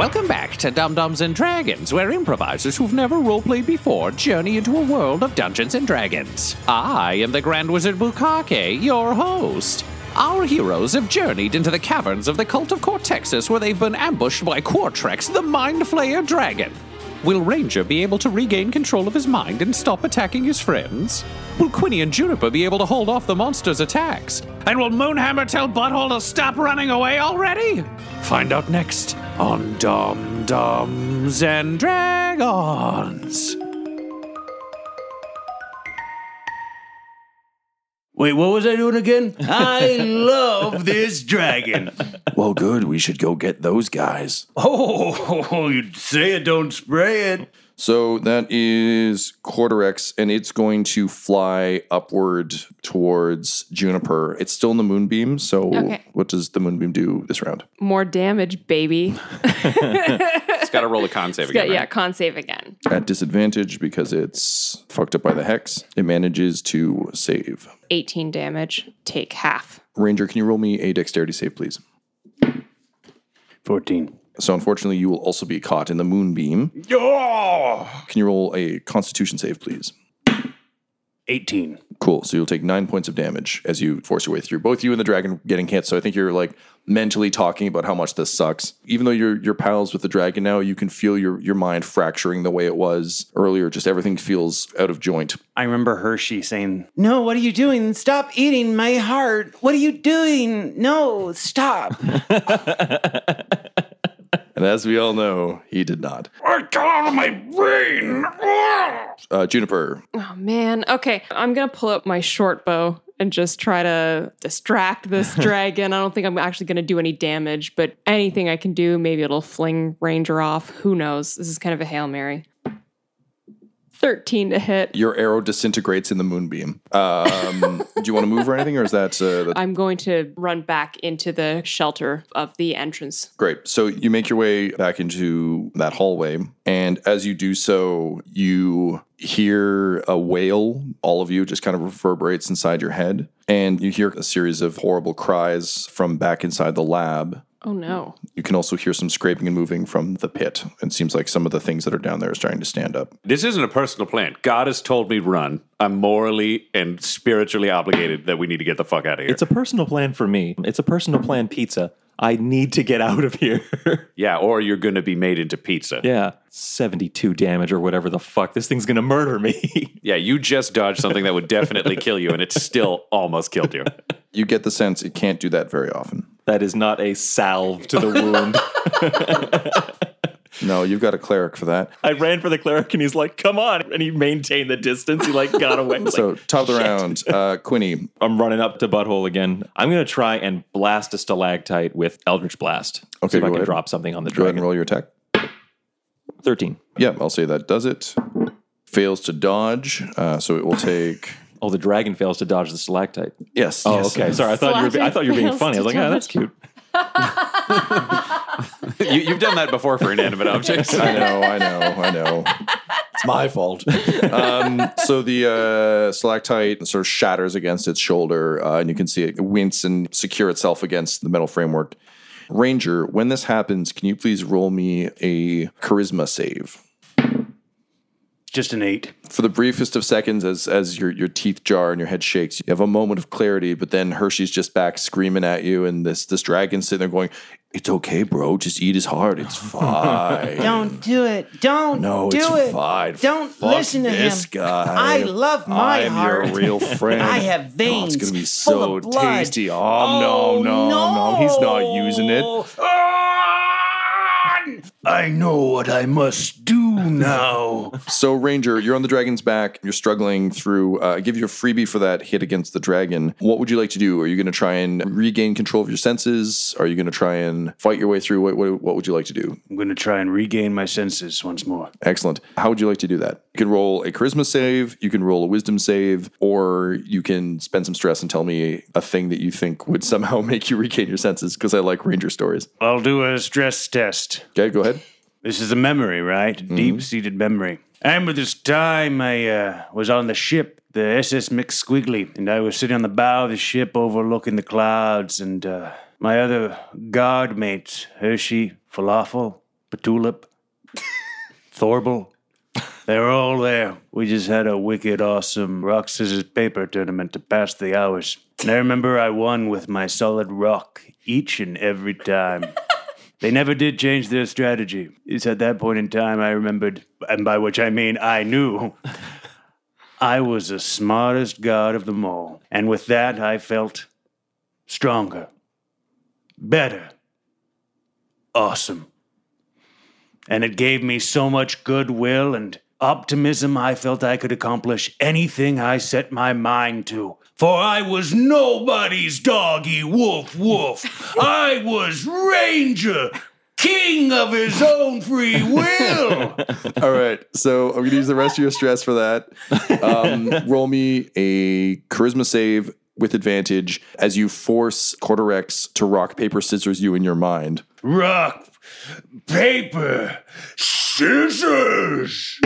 Welcome back to Dum Dums and Dragons, where improvisers who've never roleplayed before journey into a world of Dungeons and Dragons. I am the Grand Wizard Bukake, your host. Our heroes have journeyed into the caverns of the cult of Cortexus, where they've been ambushed by Quartrex, the Mind Flayer Dragon. Will Ranger be able to regain control of his mind and stop attacking his friends? Will Quinny and Juniper be able to hold off the monster's attacks? And will Moonhammer tell Butthole to stop running away already? Find out next on Dum Dums and Dragons. Wait, what was I doing again? I love this dragon. Well, good. We should go get those guys. Oh, you say it, don't spray it. So that is Quarterex, and it's going to fly upward towards Juniper. It's still in the moonbeam. So, Okay. what does the moonbeam do this round? More damage, baby. It's got to roll a con save Got- again. yeah, right? con save again. At disadvantage because it's fucked up by the hex. It manages to save. 18 damage. Take half. Ranger, can you roll me a dexterity save, please? 14. So, unfortunately, you will also be caught in the moonbeam. Yeah! Can you roll a constitution save, please? 18. Cool. So you'll take nine points of damage as you force your way through. Both you and the dragon getting hit. So I think you're like mentally talking about how much this sucks. Even though you're you're pals with the dragon now, you can feel your your mind fracturing the way it was earlier. Just everything feels out of joint. I remember Hershey saying, No, what are you doing? Stop eating my heart. What are you doing? No, stop. And as we all know, he did not. I got out of my brain. Uh, Juniper, Oh, man. Okay. I'm going to pull up my short bow and just try to distract this dragon. I don't think I'm actually going to do any damage, but anything I can do, maybe it'll fling Ranger off. Who knows? This is kind of a Hail Mary. 13 to hit. your arrow disintegrates in the moonbeam. Um, do you want to move or anything, or is that, uh, that I'm going to run back into the shelter of the entrance. Great. So you make your way back into that hallway, and as you do so, you hear a wail. All of you just kind of reverberates inside your head, and you hear a series of horrible cries from back inside the lab. Oh, no. You can also hear some scraping and moving from the pit. It seems like some of the things that are down there are starting to stand up. This isn't a personal plan. God has told me run. I'm morally and spiritually obligated that we need to get the fuck out of here. It's a personal plan for me. It's a personal plan pizza. I need to get out of here. yeah, or you're going to be made into pizza. yeah. 72 damage or whatever the fuck. This thing's going to murder me. Yeah, you just dodged something that would definitely kill you, and it still almost killed you. You get the sense it can't do that very often. that is not a salve to the wound. No, you've got a cleric for that. I ran for the cleric and he's like, come on. And he maintained the distance. He like got away. Like, So top of the round, uh, Quinny. I'm running up to Butthole again. I'm going to try and blast a stalactite with Eldritch Blast. Okay, See if I go can ahead. drop something on the Go ahead and dragon. roll your attack. 13. Yeah, I'll say that does it. Fails to dodge, uh, so it will take Oh, the dragon fails to dodge the stalactite. Yes. Oh, yes. okay. Sorry, I thought you were. I thought you were being funny. I was like, yeah, that's cute. you, you've done that before for inanimate objects. I know, I know, I know. It's my fault. um, so the uh, stalactite sort of shatters against its shoulder, uh, and you can see it wince and secure itself against the metal framework. Ranger, when this happens, can you please roll me a charisma save? Just an eight. For the briefest of seconds, as as your, your teeth jar and your head shakes, you have a moment of clarity, but then Hershey's just back screaming at you, and this this dragon sitting there going, It's okay, bro. Just eat his heart. It's fine. Don't do it. Don't No, do it's it. fine. Don't Fuck listen to this him. guy. I love my I'm heart. your real friend. I have Oh, veins. it's gonna be so tasty. Oh, Oh, no, no, oh, no, He's not using it. Ah! I know what I must do now. So, Ranger, you're on the dragon's back. You're struggling through. Uh, I give you a freebie for that hit against the dragon. What would you like to do? Are you going to try and regain control of your senses? Are you going to try and fight your way through? What, what, what would you like to do? I'm going to try and regain my senses once more. Excellent. How would you like to do that? You can roll a charisma save, you can roll a wisdom save, or you can spend some stress and tell me a thing that you think would somehow make you regain your senses because I like ranger stories. I'll do a stress test. Okay, go ahead. This is a memory, right? Deep seated memory. I remember this time I uh, was on the ship, the SS McSquiggly, and I was sitting on the bow of the ship overlooking the clouds, and uh, my other guard mates, Hershey, Falafel, Patulip, Thorble, they were all there. We just had a wicked awesome rock, scissors, paper tournament to pass the hours. And I remember I won with my solid rock each and every time. They never did change their strategy. It's at that point in time I remembered, and by which I mean I knew, I was the smartest god of them all. And with that, I felt stronger, better, awesome. And it gave me so much goodwill and optimism, I felt I could accomplish anything I set my mind to. For I was nobody's doggy woof woof. I was Ranger, king of his own free will. All right. So I'm going to use the rest of your stress for that. Um, roll me a charisma save with advantage as you force Corterex to rock, paper, scissors you in your mind. Rock, paper, scissors.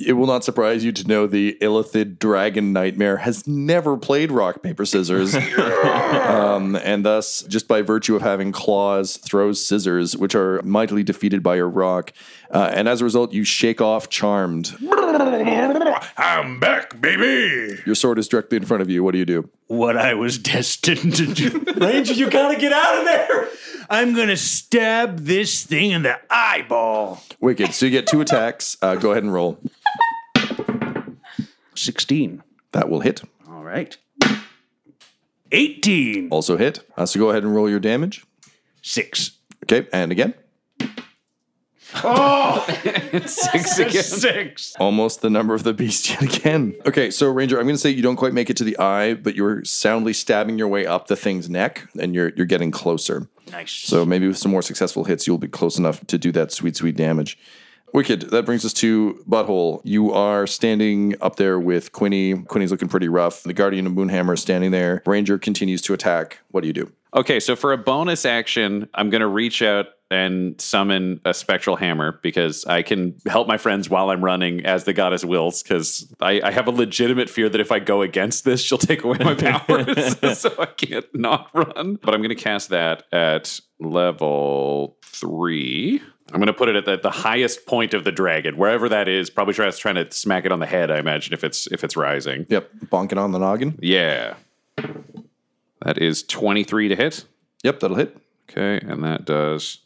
It will not surprise you to know the Illithid Dragon Nightmare has never played rock, paper, scissors. um, and thus, just by virtue of having claws, throws scissors, which are mightily defeated by your rock. Uh, and as a result, you shake off Charmed. I'm back, baby. Your sword is directly in front of you. What do you do? What I was destined to do. Ranger, you gotta get out of there. I'm gonna stab this thing in the eyeball. Wicked. So you get two attacks. Uh, go ahead and roll. 16. That will hit. All right. 18. Also hit. Uh, so go ahead and roll your damage. 6. Okay. And again. Oh! Six again. 6. Almost the number of the beast yet again. Okay, so Ranger, I'm going to say you don't quite make it to the eye, but you're soundly stabbing your way up the thing's neck, and you're you're getting closer. Nice. So maybe with some more successful hits, you'll be close enough to do that sweet, sweet damage. Wicked. That brings us to Butthole. You are standing up there with Quinny. Quinny's looking pretty rough. The Guardian of Moonhammer is standing there. Ranger continues to attack. What do you do? Okay, so for a bonus action, I'm going to reach out and summon a spectral hammer because I can help my friends while I'm running as the goddess wills. Because I, I have a legitimate fear that if I go against this, she'll take away my powers, so I can't not run. But I'm going to cast that at level three. I'm going to put it at the, the highest point of the dragon, wherever that is. Probably try, trying to smack it on the head. I imagine if it's if it's rising. Yep. Bonking on the noggin. Yeah, that is 23 to hit. Yep, that'll hit. Okay, and that does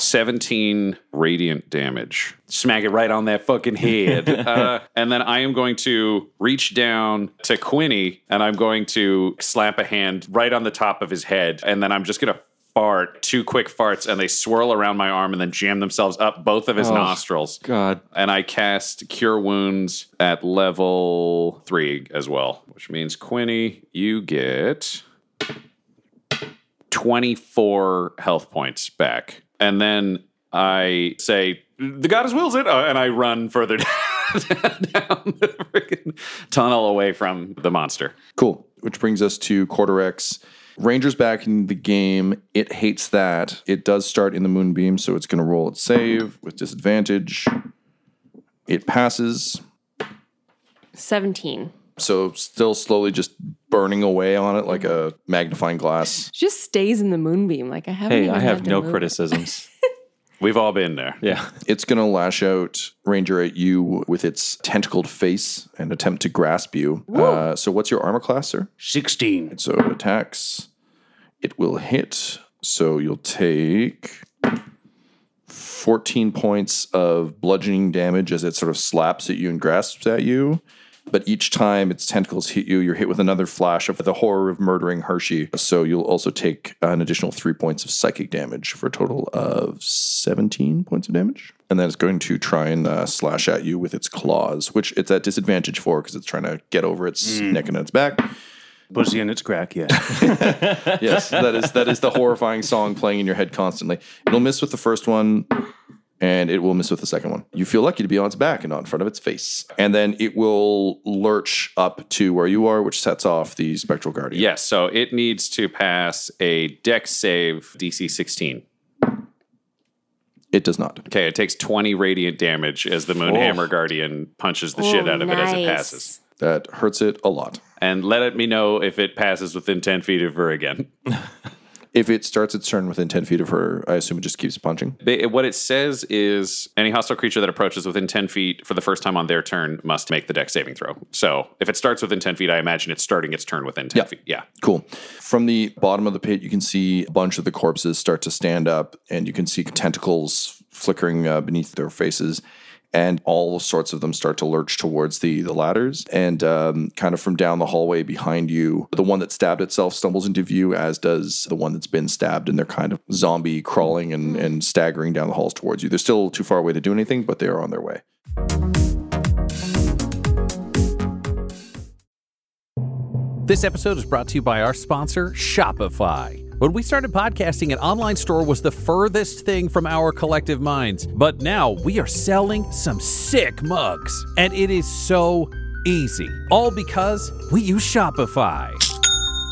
17 radiant damage. Smack it right on that fucking head. uh, and then I am going to reach down to Quinny and I'm going to slap a hand right on the top of his head. And then I'm just going to fart two quick farts and they swirl around my arm and then jam themselves up both of his nostrils. God. And I cast Cure Wounds at level three as well, which means Quinny, you get 24 health points back. And then I say, the goddess wills it, uh, and I run further down, down the freaking tunnel away from the monster. Cool. Which brings us to Quarter X. Ranger's back in the game. It hates that. It does start in the moonbeam, so it's going to roll its save with disadvantage. It passes. 17. So still slowly just burning away on it like a magnifying glass. Just stays in the moonbeam. Like I haven't. Hey, even I have no criticisms. We've all been there. yeah. It's going to lash out Ranger at you with its tentacled face and attempt to grasp you. Uh, so what's your armor class, sir? 16. So it attacks. It will hit. So you'll take 14 points of bludgeoning damage as it sort of slaps at you and grasps at you. But each time its tentacles hit you, you're hit with another flash of the horror of murdering Hershey. So you'll also take an additional three points of psychic damage for a total of 17 points of damage. And then it's going to try and uh, slash at you with its claws, which it's at disadvantage for because it's trying to get over its neck and its back. Pussy in its crack, yeah. yes, that is that is the horrifying song playing in your head constantly. It'll miss with the first one, and it will miss with the second one. You feel lucky to be on its back and not in front of its face, and then it will lurch up to where you are, which sets off the spectral guardian. Yes, so it needs to pass a dex save DC 16. it does not. Okay, it takes 20 radiant damage as the Moonhammer oh. Guardian punches the shit Oh, out of it as it passes. That hurts it a lot. And let me know if it passes within 10 feet of her again. If it starts its turn within ten feet of her, I assume it just keeps punching. Ba- What it says is any hostile creature that approaches within 10 feet for the first time on their turn must make the dex saving throw. So if it starts within 10 feet, I imagine it's starting its turn within 10 Yeah. feet. Yeah. Cool. From the bottom of the pit, you can see a bunch of the corpses start to stand up, and you can see tentacles flickering uh, beneath their faces. And all sorts of them start to lurch towards the the ladders, and um, kind of from down the hallway behind you, the one that stabbed itself stumbles into view, as does the one that's been stabbed, and they're kind of zombie crawling and, and staggering down the halls towards you. They're still too far away to do anything, but they are on their way. This episode is brought to you by our sponsor, Shopify. When we started podcasting, an online store was the furthest thing from our collective minds. But now we are selling some sick mugs. And it is so easy. All because we use Shopify.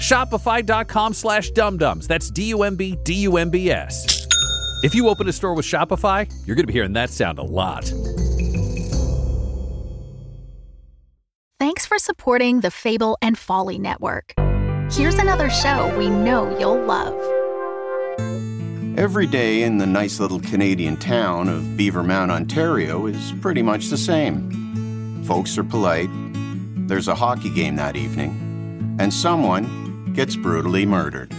Shopify.com slash dumbdumbs. That's D-U-M-B-D-U-M-B-S. If you open a store with Shopify, you're going to be hearing that sound a lot. Thanks for supporting the Fable and Folly Network. Here's another show we know you'll love. Every day in the nice little Canadian town of Beavermount, Ontario is pretty much the same. Folks are polite, there's a hockey game that evening, and someone gets brutally murdered.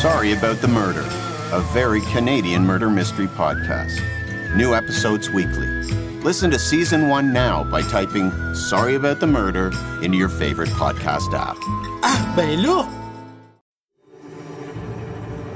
Sorry About the Murder, a very Canadian murder mystery podcast. New episodes weekly. Listen to season one now by typing Sorry About the Murder into your favorite podcast app. Ah,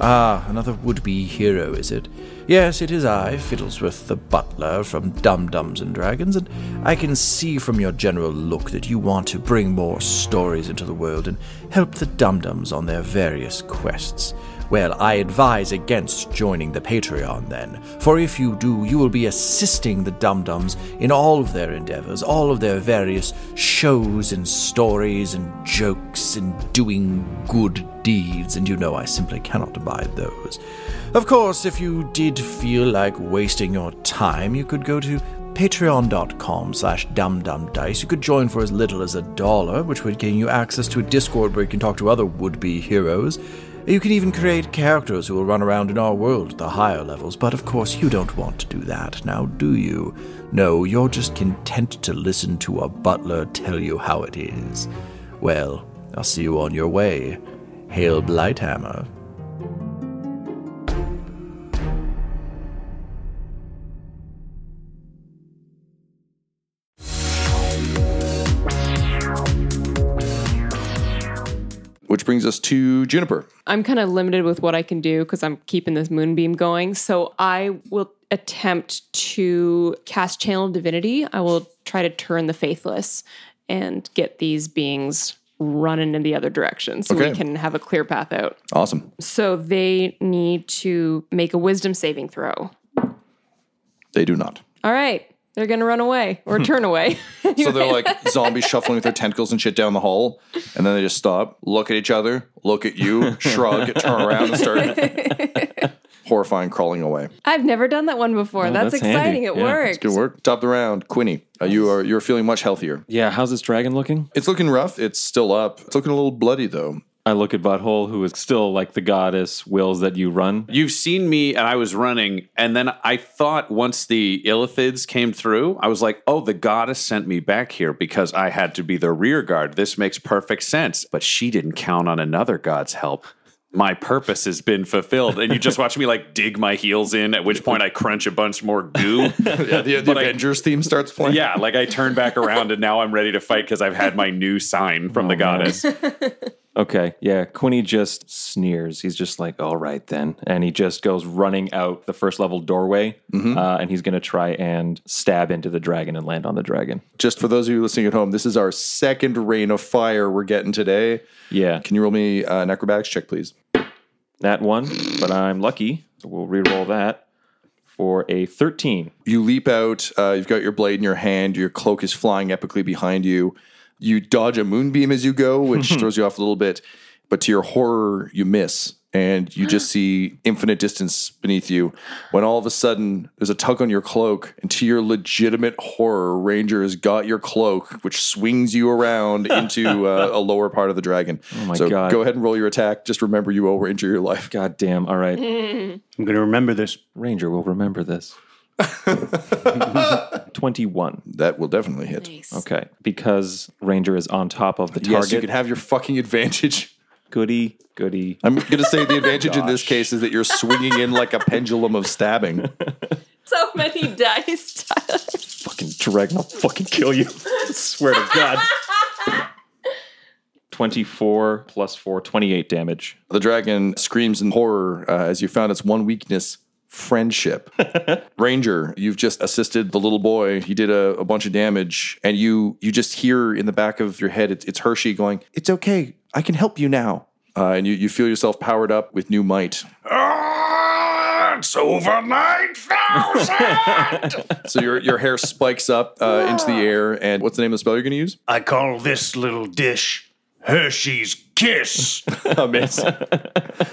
Ah, another would-be hero, is it? Yes, it is I, Fiddlesworth the butler from Dum Dums and Dragons, and I can see from your general look that you want to bring more stories into the world and help the Dum Dums on their various quests. Well, I advise against joining the Patreon then, for if you do, you will be assisting the Dum Dums in all of their endeavors, all of their various shows and stories and jokes and doing good deeds, and you know I simply cannot abide those. Of course, if you did feel like wasting your time, you could go to patreon.com slash dumdumdice. You could join for as little as a dollar, which would gain you access to a Discord where you can talk to other would-be heroes. You can even create characters who will run around in our world at the higher levels, but of course you don't want to do that, now do you? No, you're just content to listen to a butler tell you how it is. Well, I'll see you on your way. Hail Blighthammer. Brings us to Juniper. I'm kind of limited with what I can do because I'm keeping this moonbeam going. So I will attempt to cast Channel Divinity. I will try to turn the faithless and get these beings running in the other direction so Okay. we can have a clear path out. Awesome. So they need to make a wisdom saving throw. They do not. All right. They're going to run away or turn away. So they're like zombies shuffling with their tentacles and shit down the hall, and then they just stop, look at each other, look at you, shrug, turn around, and start horrifying crawling away. I've never done that one before. that's, that's handy. exciting. It Yeah, works. Good work. Top of the round, Quinny. Uh, you are you're feeling much healthier. Yeah, how's this dragon looking? It's looking rough. It's still up. It's looking a little bloody though. I look at Butthole, who is still like the goddess wills that you run. You've seen me and I was running, and then I thought once the Illithids came through, I was like, oh, the goddess sent me back here because I had to be the rear guard. This makes perfect sense. But she didn't count on another god's help. My purpose has been fulfilled. And you just watch me like dig my heels in, at which point I crunch a bunch more goo. Yeah, the, the But I- Avengers theme starts playing. yeah, like I turn back around and now I'm ready to fight because I've had my new sign from the oh, goddess. Okay, yeah. Quinny just sneers. He's just like, all right then. And he just goes running out the first level doorway. Uh, and he's going to try and stab into the dragon and land on the dragon. Just for those of you listening at home, this is our second rain of fire we're getting today. Yeah, Can you roll me uh, an acrobatics check, please? that one, but I'm lucky. So we'll reroll that for a 13. You leap out. Uh, you've got your blade in your hand. Your cloak is flying epically behind you. You dodge a moonbeam as you go, which throws you off a little bit. But to your horror, you miss. And you just see infinite distance beneath you. When all of a sudden, there's a tug on your cloak. And to your legitimate horror, Ranger has got your cloak, which swings you around into uh, a lower part of the dragon. Oh my so God. go ahead and roll your attack. Just remember you will injure your life. God damn. All right. I'm going to remember this. Ranger will remember this. 21. That will definitely hit. Okay. Because Ranger is on top of the target. Yes, you can have your fucking advantage. goody, goody. I'm going to say the advantage in this case is that you're swinging in like a pendulum of stabbing. so many dice. Tyler. fucking dragon, I'll fucking kill you. swear to God. 24 plus 4, 28 damage. The dragon screams in horror uh, as you found its one weakness friendship. Ranger, you've just assisted the little boy. He did a, a bunch of damage, and you you just hear in the back of your head, it's, it's Hershey going, It's okay. I can help you now. Uh, and you, you feel yourself powered up with new might. It's over 9,000! So your, your hair spikes up uh, into the air. And what's the name of the spell you're going to use? I call this little dish Hershey's Kiss. Oh, Amazing.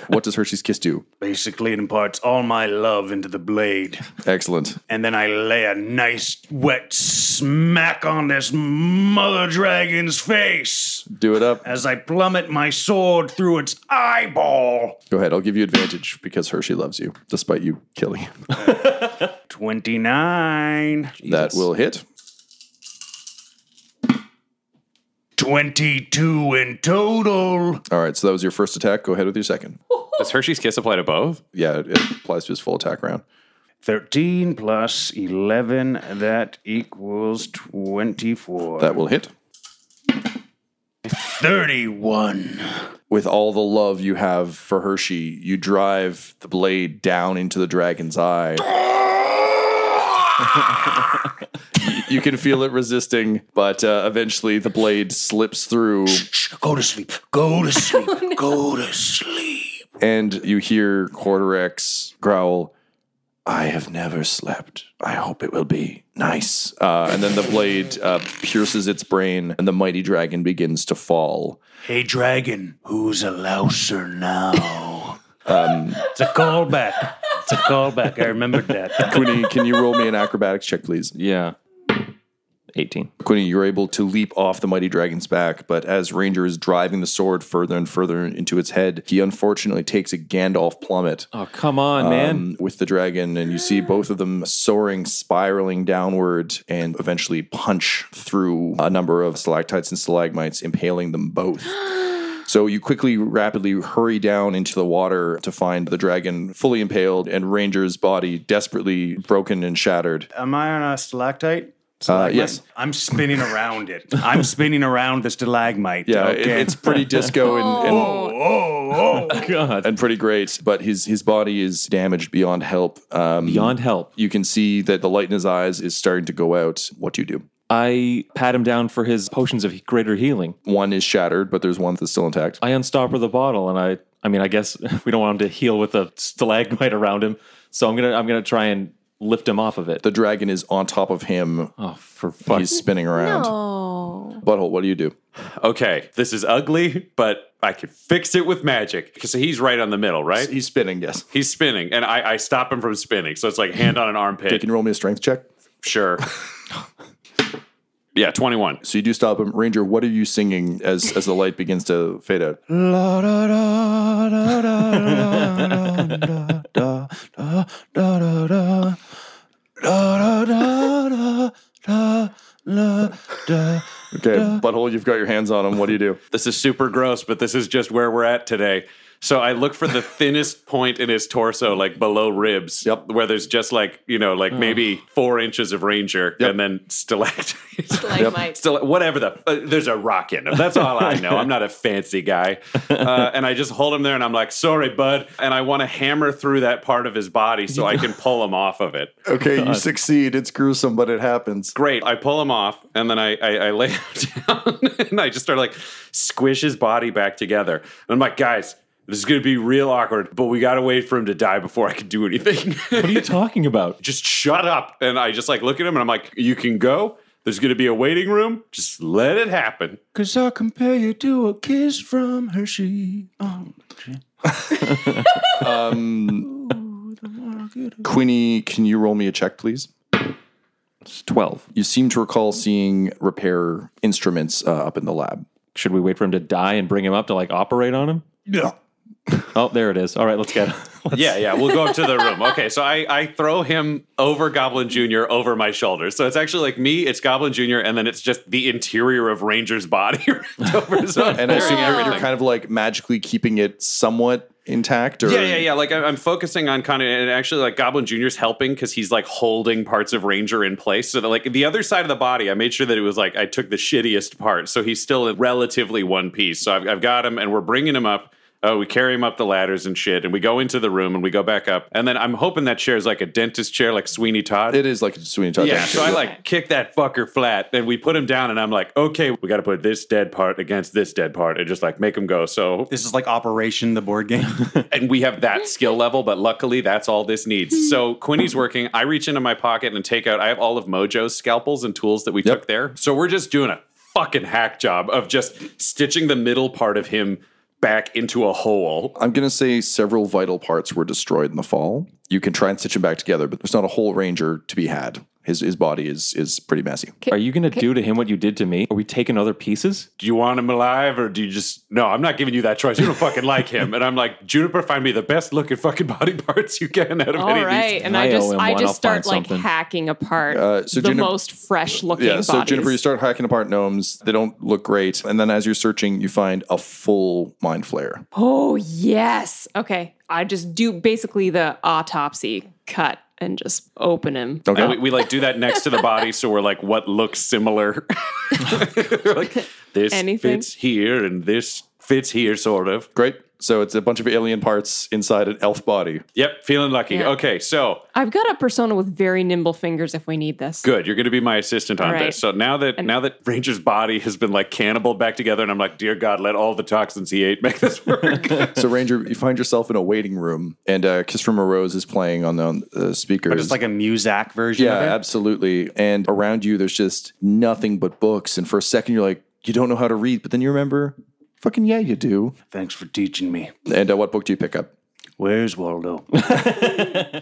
what does Hershey's Kiss do? Basically, it imparts all my love into the blade. Excellent. And then I lay a nice wet smack on this mother dragon's face Do it up. as I plummet my sword through its eyeball. Go ahead. I'll give you advantage because Hershey loves you, despite you killing him. 29. That will hit. 22 in total. All right. So that was your first attack. Go ahead with your second. Does Hershey's Kiss apply to both? Yeah, it, it applies to his full attack round. 13 plus 11, that equals 24. That will hit. 31. With all the love you have for Hershey, you drive the blade down into the dragon's eye. you can feel it resisting, but uh, eventually the blade slips through, Go to sleep. Go to sleep. Go to sleep. and you hear Corterex growl, I have never slept. I hope it will be nice. Uh, and then the blade uh, pierces its brain, and the mighty dragon begins to fall. Hey, dragon, who's a louser now? Um, it's a callback. It's It's a callback. I remembered that. Quinny, can you roll me an acrobatics check, please? Yeah. 18. Quinny, you're able to leap off the mighty dragon's back, but as Ranger is driving the sword further and further into its head, he unfortunately takes a Gandalf plummet. Oh, come on, man. um, with the dragon, and you see both of them soaring, spiraling downward, and eventually punch through a number of stalactites and stalagmites, impaling them both. So you quickly, rapidly hurry down into the water to find the dragon fully impaled and Ranger's body desperately broken and shattered. Am I on a stalactite? Uh, yes. I'm spinning around it. I'm spinning around the stalagmite. Yeah, it- it's pretty disco and, and oh, oh. God. and pretty great, but his his body is damaged beyond help. Um, Beyond help. you can see that the light in his eyes is starting to go out. What do you do? I pat him down for his potions of greater healing. One is shattered, but there's one that's still intact. I unstopper the bottle, and I, I mean, I guess we don't want him to heal with a stalagmite around him, so I'm gonna, I'm gonna try and lift him off of it. The dragon is on top of him. oh, for fuck! He's spinning around. Oh. Butthole, what do you do? Okay, this is ugly, but I can fix it with magic. Because he's right on the middle, right? He's spinning, yes. He's spinning, and I, I stop him from spinning. So it's like hand on an armpit. Okay, can you roll me a strength check? Sure. yeah, 21. So you do stop him. Ranger, what are you singing as as the light begins to fade out? Okay, butthole, you've got your hands on him. What do you do? This is super gross, but this is just where we're at today. So I look for the thinnest point in his torso, like below ribs. Yep. Where there's just like, you know, like maybe four inches of ranger Yep. and then stalactites. Stalagmite. Still, whatever the, uh, there's a rock in him. That's all I know. I'm not a fancy guy. Uh, and I just hold him there and I'm like, sorry, bud. And I want to hammer through that part of his body so I can pull him off of it. Okay, you succeed. It's gruesome, but it happens. Great. I pull him off and then I, I, I lay him down and I just start like squish his body back together. And I'm like, guys, this is going to be real awkward, but we got to wait for him to die before I can do anything. what are you talking about? just shut up. And I just like look at him and I'm like, you can go. There's going to be a waiting room. Just let it happen. Cause I compare you to a kiss from Hershey. Oh, Quinny, can you roll me a check, please? It's Twelve. You seem to recall seeing repair instruments uh, up in the lab. Should we wait for him to die and bring him up to like operate on him? Yeah. Oh, there it is. All right, let's get. Yeah, yeah. We'll go up to the room. Okay, so I, I throw him over Goblin Jr. over my shoulders. So it's actually like me, it's Goblin Jr., and then it's just the interior of Ranger's body wrapped over. So I'm And I assume carrying you're, you're kind of like magically keeping it somewhat intact, or Yeah, yeah, yeah. Like I- I'm focusing on kind of, and actually, like Goblin Junior's helping because he's like holding parts of Ranger in place. So that like the other side of the body, I made sure that it was like I took the shittiest part, so he's still in relatively one piece. So I've, I've got him, and we're bringing him up. Oh, we carry him up the ladders and shit, and we go into the room and we go back up, and then I'm hoping that chair is like a dentist chair, like Sweeney Todd. It is like a Sweeney Todd. Yeah, dance, so I like kick that fucker flat, and we put him down, and I'm like, okay, we got to put this dead part against this dead part, and just like make him go. So This is like Operation the board game. and we have that skill level, but luckily that's all this needs. So Quinny's working. I reach into my pocket and take out. I have all of Mojo's scalpels and tools that we Yep. took there. So we're just doing a fucking hack job of just stitching the middle part of him back into a hole. I'm going to say several vital parts were destroyed in the fall. You can try and stitch them back together, but there's not a whole ranger to be had. His his body is is pretty messy. Are you going to do to him what you did to me? Are we taking other pieces? Do you want him alive or do you just no? I'm not giving you that choice. You don't fucking like him, and I'm like Juniper. Find me the best looking fucking body parts you can out of All any of right, these. and I I owe just him I one, just I'll start find like something. hacking apart Uh, so the Juniper- most fresh looking Yeah, so bodies. Juniper, you start hacking apart gnomes. They don't look great, and then as you're searching, you find a full mind flayer. Oh yes. Okay, I just do basically the autopsy cut and just open him. Okay. We, we like do that next to the body, so we're like, what looks similar? Like, this Anything? fits here, and this fits here, sort of. Great. So it's a bunch of alien parts inside an elf body. Yep, feeling lucky. Yeah. Okay, so I've got a persona with very nimble fingers if we need this. good. You're going to be my assistant on All right. this. So now that now that Ranger's body has been like cannibal back together, and I'm like, dear God, let all the toxins he ate make this work. So Ranger, you find yourself in a waiting room, and uh, Kiss from a Rose is playing on the on the speakers. but it's like a Muzak version yeah, of it. absolutely. And around you, there's just nothing but books. And for a second, you're like, you don't know how to read, but then you remember, fucking yeah, you do. Thanks for teaching me. And uh, what book do you pick up? Where's Waldo?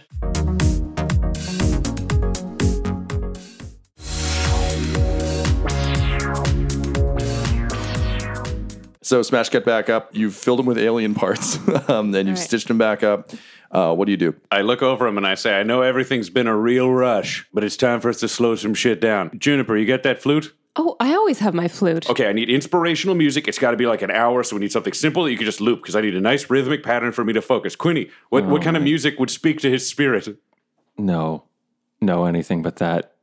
So Smash get back up. You've filled him with alien parts, um, and you've right. stitched him back up. Uh, what do you do? I look over him and I say, I know everything's been a real rush, but it's time for us to slow some shit down. Juniper, you got that flute? Oh, I always have my flute. Okay, I need inspirational music. It's got to be like an hour, so we need something simple that you can just loop because I need a nice rhythmic pattern for me to focus. Quinny, what, what kind of music would speak to his spirit? No, no, anything but that.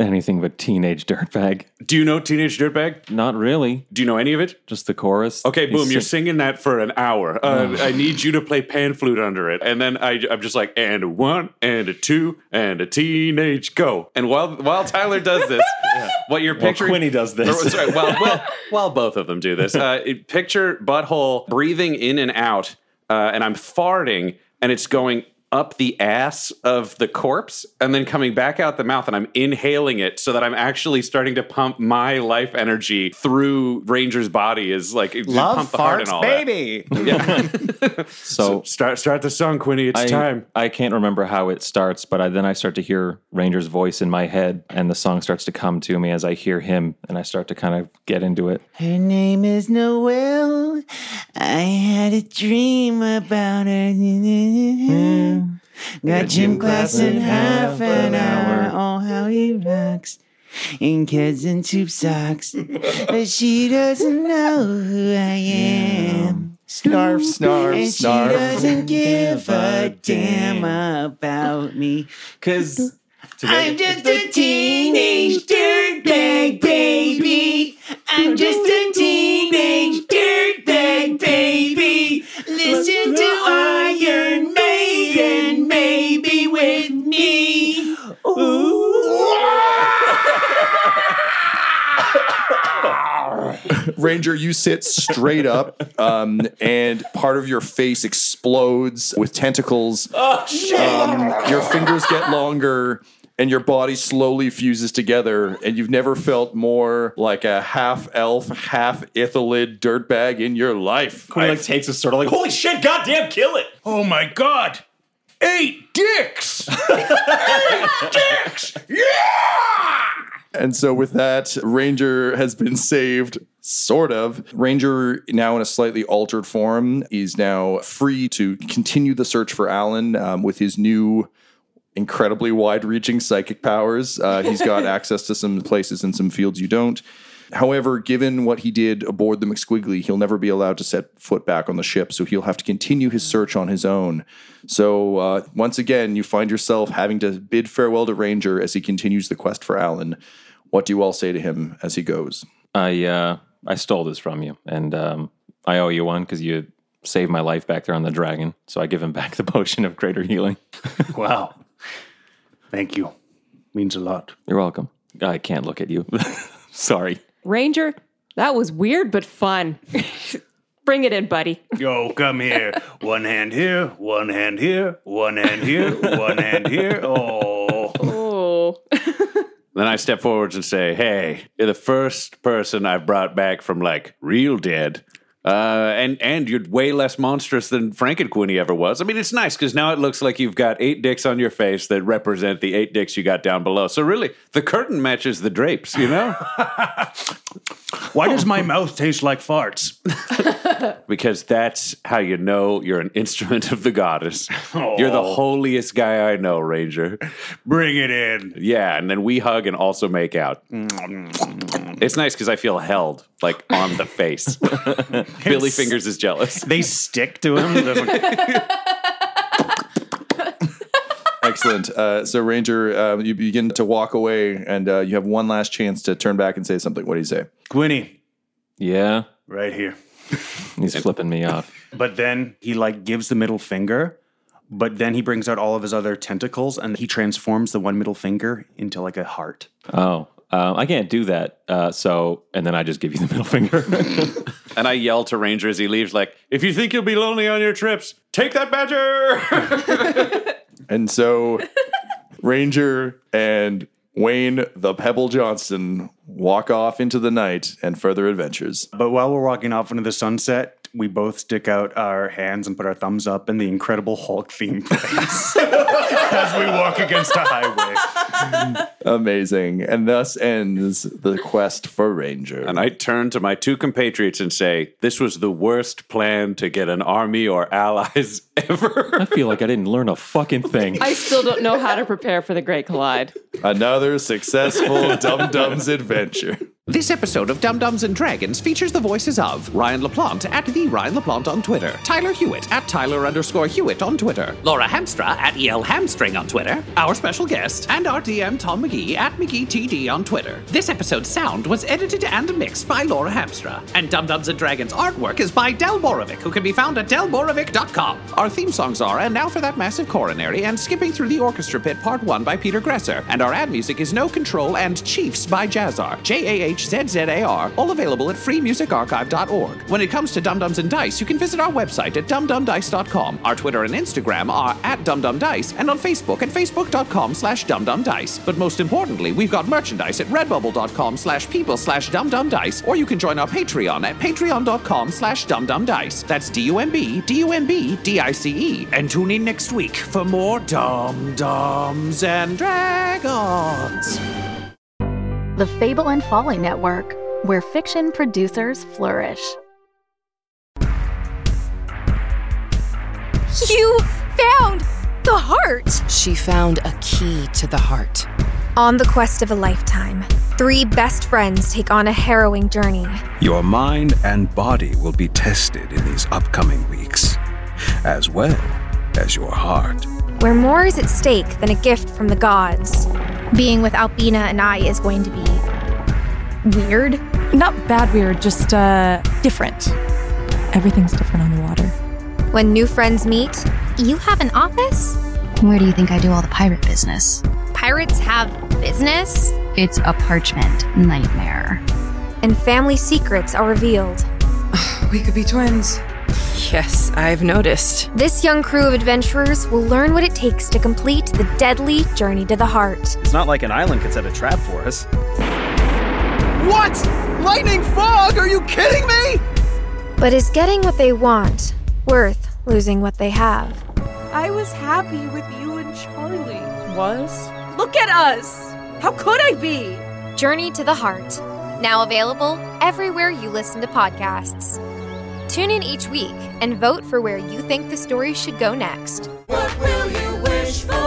Anything but teenage dirtbag. Do you know Teenage Dirtbag? Not really. Do you know any of it? Just the chorus. Okay, He's boom, you're sing- singing that for an hour. Uh, I need you to play pan flute under it. And then I, I'm just like, and a one, and a two, and a teenage go. And while while Tyler does this, what you're Well, picturing. Quinny does this. Or, sorry, well, well, while both of them do this, uh, it- picture butthole breathing in and out, uh, and I'm farting, and it's going up the ass of the corpse and then coming back out the mouth and I'm inhaling it so that I'm actually starting to pump my life energy through Ranger's body is like Love pump the heart and farts, all baby. that. Yeah. So start start the song, Quinny. It's I, time. I can't remember how it starts, but I, then I start to hear Ranger's voice in my head, and the song starts to come to me as I hear him, and I start to kind of get into it. Her name is Noelle. I had a dream about her. Hmm. Got gym class in half an hour. Oh, how he rocks. In Keds and tube socks. But she doesn't know who I am. Snarf, snarf, And she doesn't give a damn about me. Cause I'm just a teenage dirtbag baby. I'm just a teenage dirtbag baby. Listen to Iron Maiden, maybe with me. Ranger, you sit straight up, um, and part of your face explodes with tentacles. Oh shit! Um, your fingers get longer, and your body slowly fuses together. And you've never felt more like a half elf, half illithid dirtbag in your life. Quinny like takes a sort of like, holy shit, goddamn, kill it! Oh my god! Eight dicks! Eight dicks! Yeah! And so, with that, Ranger has been saved, sort of. Ranger, now in a slightly altered form, is now free to continue the search for Alan um, with his new, incredibly wide reaching psychic powers. Uh, he's got access to some places and some fields you don't. However, given what he did aboard the McSquiggly, he'll never be allowed to set foot back on the ship, so he'll have to continue his search on his own. So, uh, once again, you find yourself having to bid farewell to Ranger as he continues the quest for Alan. What do you all say to him as he goes? I uh, I stole this from you, and um, I owe you one because you saved my life back there on the dragon. So I give him back the potion of greater healing. Wow. Thank you. Means a lot. You're welcome. I can't look at you. Sorry. Ranger, that was weird but fun. Bring it in, buddy. Yo, come here. One hand here, one hand here, one hand here, one hand here. Oh. Oh. Then I step forwards and say, "Hey, you're the first person I've brought back from like real dead, uh, and and you're way less monstrous than Frank and Quinny ever was. I mean, it's nice because now it looks like you've got eight dicks on your face that represent the eight dicks you got down below. So really, the curtain matches the drapes, you know, Why does my mouth taste like farts? because that's how you know you're an instrument of the goddess. You're the holiest guy I know, Ranger. Bring it in. Yeah, and then we hug and also make out. It's nice because I feel held, like on the face. Billy Fingers is jealous. They stick to him. They're like, Excellent. Uh, so, Ranger, uh, you begin to walk away, and uh, you have one last chance to turn back and say something. What do you say? Quinny, Yeah, right here. he's flipping me off. But then he like gives the middle finger, but then he brings out all of his other tentacles and he transforms the one middle finger into like a heart. Oh, um, I can't do that. Uh, so, and then I just give you the middle finger. And I yell to Ranger as he leaves, like, if you think you'll be lonely on your trips, take that badger. And so, Ranger and Wayne the Pebble Johnson walk off into the night and further adventures. But while we're walking off into the sunset, we both stick out our hands and put our thumbs up, in the Incredible Hulk theme place as we walk against a highway. Amazing. And thus ends the quest for Ranger. And I turn to my two compatriots and say, This was the worst plan to get an army or allies ever. I feel like I didn't learn a fucking thing. I still don't know how to prepare for the Great Collide. Another successful Dum Dums adventure. This episode of Dum Dums and Dragons features the voices of Ryan LaPlante at the Ryan LaPlante on Twitter, Tyler Hewitt at Tyler underscore Hewitt on Twitter, Laura Hamstra at EL Hamstring on Twitter, our special guest, and our DM Tom McGee at McGeeTD on Twitter. This episode's sound was edited and mixed by Laura Hamstra, and Dumb Dumbs and Dragons artwork is by Del Borovic, who can be found at delborovic.com. Our theme songs are And Now for That Massive Coronary and Skipping Through the Orchestra Pit Part 1 by Peter Gresser, and our ad music is No Control and Chiefs by Jahzzar, J A H Z Z A R, all available at freemusicarchive.org. When it comes to Dumb Dumbs and Dice, you can visit our website at dumbdumbdice.com. Our Twitter and Instagram are at dumbdumbdice, and on Facebook at facebook.com slash dumbdumbdice. But most importantly, we've got merchandise at redbubble.com slash people slash dumbdumbdice, or you can join our Patreon at patreon.com slash dumbdumbdice. That's D-U-M-B, D-U-M-B, D-I-C-E. And tune in next week for more Dumb Dumbs and Dragons. The Fable and Folly Network, where fiction producers flourish. You found the heart! She found a key to the heart. On the quest of a lifetime, three best friends take on a harrowing journey. Your mind and body will be tested in these upcoming weeks, as well as your heart. Where more is at stake than a gift from the gods. Being with Albina and I is going to be weird. Not bad weird, just uh different. Everything's different on the water. When new friends meet, you have an office? Where do you think I do all the pirate business? Pirates have business? It's a parchment nightmare. And family secrets are revealed. We could be twins. Yes, I've noticed. This young crew of adventurers will learn what it takes to complete the deadly journey to the heart. It's not like an island could set a trap for us. What? Lightning fog? Are you kidding me? But is getting what they want worth losing what they have? I was happy with you and Charlie. Was? Look at us! How could I be? Journey to the Heart. Now available everywhere you listen to podcasts. Tune in each week and vote for where you think the story should go next. What